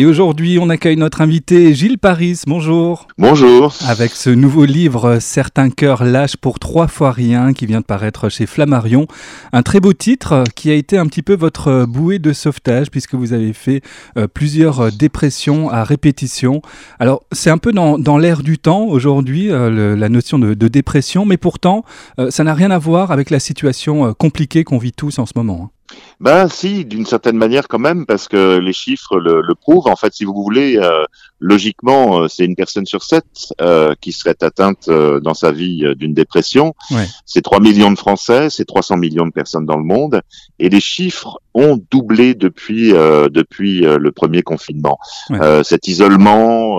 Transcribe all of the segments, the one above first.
Et aujourd'hui, on accueille notre invité Gilles Paris. Bonjour. Bonjour. Avec ce nouveau livre Certains cœurs lâchent pour trois fois rien qui vient de paraître chez Flammarion. Un très beau titre qui a été un petit peu votre bouée de sauvetage puisque vous avez fait euh, plusieurs dépressions à répétition. Alors, c'est un peu dans, dans l'air du temps aujourd'hui, euh, la notion de, de, dépression, mais pourtant, euh, ça n'a rien à voir avec la situation compliquée qu'on vit tous en ce moment. Hein. Ben si, d'une certaine manière quand même, parce que les chiffres le, le prouvent. En fait, si vous voulez, euh, logiquement, euh, c'est une personne sur sept euh, qui serait atteinte euh, dans sa vie d'une dépression. Ouais. C'est 3 millions de Français, c'est 300 millions de personnes dans le monde, et les chiffres ont doublé depuis depuis le premier confinement. Ouais. cet isolement,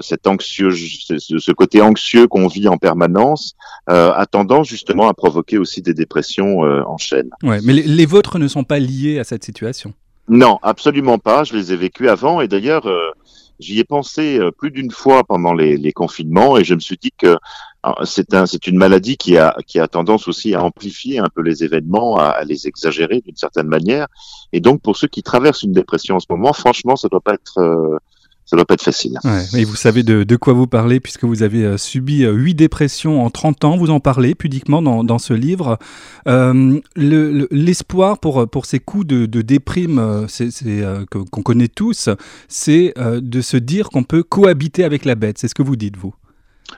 cet anxieux, ce côté anxieux qu'on vit en permanence, a tendance justement à provoquer aussi des dépressions en chaîne. Ouais, mais les, les vôtres ne sont pas liés à cette situation. Non, absolument pas. Je les ai vécus avant, et d'ailleurs. J'y ai pensé euh, plus d'une fois pendant les, les, confinements et je me suis dit que c'est un, c'est une maladie qui a, tendance aussi à amplifier un peu les événements, à, à les exagérer d'une certaine manière. Et donc, pour ceux qui traversent une dépression en ce moment, franchement, ça doit pas être, euh, ça doit pas être facile. Mais vous savez de, de, quoi vous parlez puisque vous avez euh, subi euh, huit dépressions en 30 ans. Vous en parlez pudiquement dans, dans ce livre. Euh, L'espoir le, pour, pour ces coups de, de déprime qu'on connaît tous, c'est de se dire qu'on peut cohabiter avec la bête. C'est ce que vous dites, vous.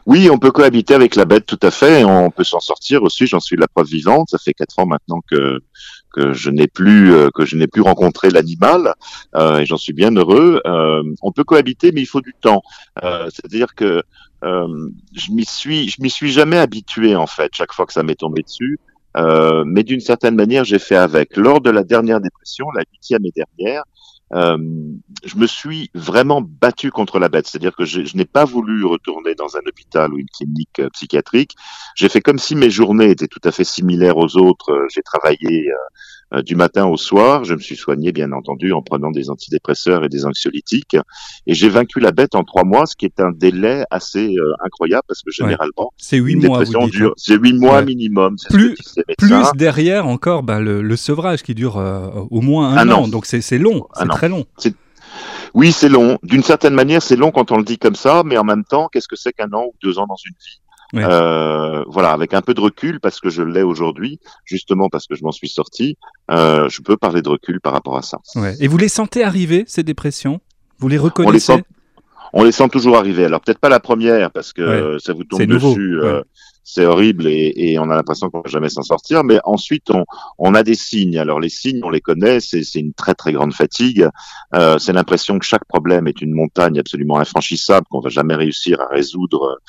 Oui, on peut cohabiter avec la bête, tout à fait. On peut s'en sortir aussi. J'en suis la preuve vivante. Ça fait quatre ans maintenant que que je n'ai plus euh, que je n'ai plus rencontré l'animal euh, et j'en suis bien heureux. Euh, on peut cohabiter, mais il faut du temps. Euh, C'est-à-dire que euh, je m'y suis je m'y suis jamais habitué en fait. Chaque fois que ça m'est tombé dessus, mais d'une certaine manière, j'ai fait avec. Lors de la dernière dépression, la huitième et dernière, euh, je me suis vraiment battu contre la bête. C'est-à-dire que je, n'ai pas voulu retourner dans un hôpital ou une clinique euh, psychiatrique. J'ai fait comme si mes journées étaient tout à fait similaires aux autres. Euh, j'ai travaillé euh, du matin au soir. Je me suis soigné, bien entendu, en prenant des antidépresseurs et des anxiolytiques. Et j'ai vaincu la bête en trois mois, ce qui est un délai assez euh, incroyable parce que généralement, ouais. c'est huit mois. Dure, c'est huit mois ouais. minimum. Plus, plus derrière encore, bah, le, le, sevrage qui dure euh, au moins un, un an. an. Donc c'est long, c'est très long. Oui, c'est long. D'une certaine manière, c'est long quand on le dit comme ça, mais en même temps, qu'est-ce que c'est qu'un an ou deux ans dans une vie? Oui. Euh, voilà, avec un peu de recul, parce que je l'ai aujourd'hui, justement parce que je m'en suis sorti, euh, je peux parler de recul par rapport à ça. Ouais. Et vous les sentez arriver, ces dépressions? Vous les reconnaissez on les, sent, on les sent toujours arriver. Alors peut-être pas la première, parce que ouais. ça vous tombe dessus. Euh, c'est horrible et, et, on a l'impression qu'on va jamais s'en sortir. Mais ensuite, on, on, a des signes. Alors les signes, on les connaît. C'est une très très grande fatigue. Euh, c'est l'impression que chaque problème est une montagne absolument infranchissable qu'on va jamais réussir à résoudre.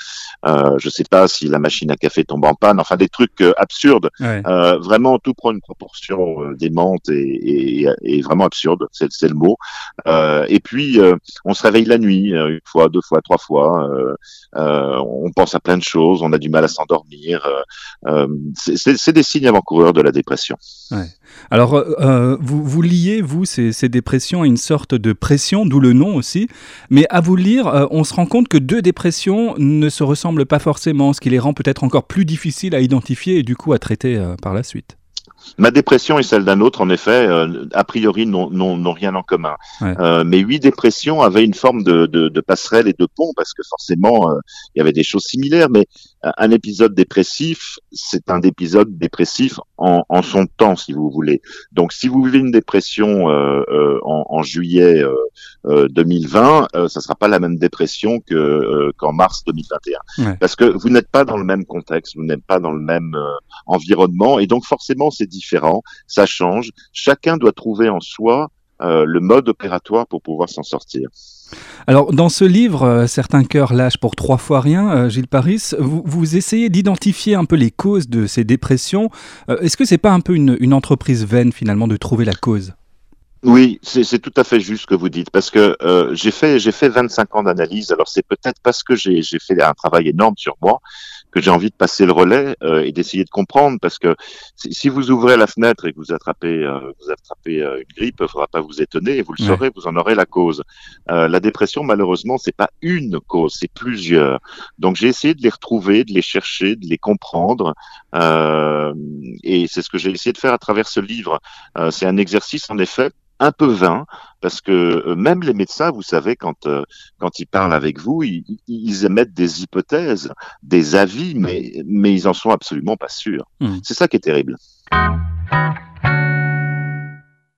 Euh, je sais pas si la machine à café tombe en panne. Enfin des trucs euh, absurdes. Ouais. Euh, vraiment, tout prend une proportion euh, démente et, et, et, vraiment absurde. C'est le mot. Euh, et puis on se réveille la nuit une fois, deux fois, trois fois. on pense à plein de choses. On a du mal à s'en dormir. Euh, c'est des signes avant-coureurs de la dépression. Ouais. Alors, euh, vous, vous liez, vous, ces, ces, dépressions à une sorte de pression, d'où le nom aussi. Mais à vous lire, euh, on se rend compte que deux dépressions ne se ressemblent pas forcément, ce qui les rend peut-être encore plus difficiles à identifier et du coup à traiter euh, par la suite. Ma dépression et celle d'un autre, en effet, euh, a priori, n'ont rien en commun. Ouais. Euh, mes huit dépressions avaient une forme de, de, de, passerelle et de pont, parce que forcément, euh, il y avait des choses similaires, mais un épisode dépressif, c'est un épisode dépressif en, en, son temps, si vous voulez. Donc, si vous vivez une dépression euh, euh, en, en, juillet 2020, ça sera pas la même dépression que qu'en mars 2021, ouais. parce que vous n'êtes pas dans le même contexte, vous n'êtes pas dans le même environnement, et donc forcément, c'est différent, ça change. Chacun doit trouver en soi euh, le mode opératoire pour pouvoir s'en sortir. Alors, dans ce livre, euh, Certains cœurs lâchent pour trois fois rien, euh, Gilles Paris, vous, vous essayez d'identifier un peu les causes de ces dépressions. Euh, Est-ce que c'est pas un peu une, entreprise vaine, finalement, de trouver la cause? Oui, c'est tout à fait juste ce que vous dites, parce que j'ai fait j'ai fait 25 ans d'analyse. Alors c'est peut-être parce que j'ai fait un travail énorme sur moi que j'ai envie de passer le relais euh, et d'essayer de comprendre, parce que si vous ouvrez la fenêtre et que vous attrapez euh, vous attrapez euh, une grippe, il faudra pas vous étonner, et vous le ouais. saurez, vous en aurez la cause. Euh, la dépression, malheureusement, c'est pas une cause, c'est plusieurs. Donc j'ai essayé de les retrouver, de les chercher, de les comprendre, euh, et c'est ce que j'ai essayé de faire à travers ce livre. c'est un exercice en effet un peu vain parce que euh, même les médecins, vous savez, quand euh, quand ils parlent avec vous, ils, ils, émettent des hypothèses, des avis, mais mais ils en sont absolument pas sûrs. Hmm. C'est ça qui est terrible.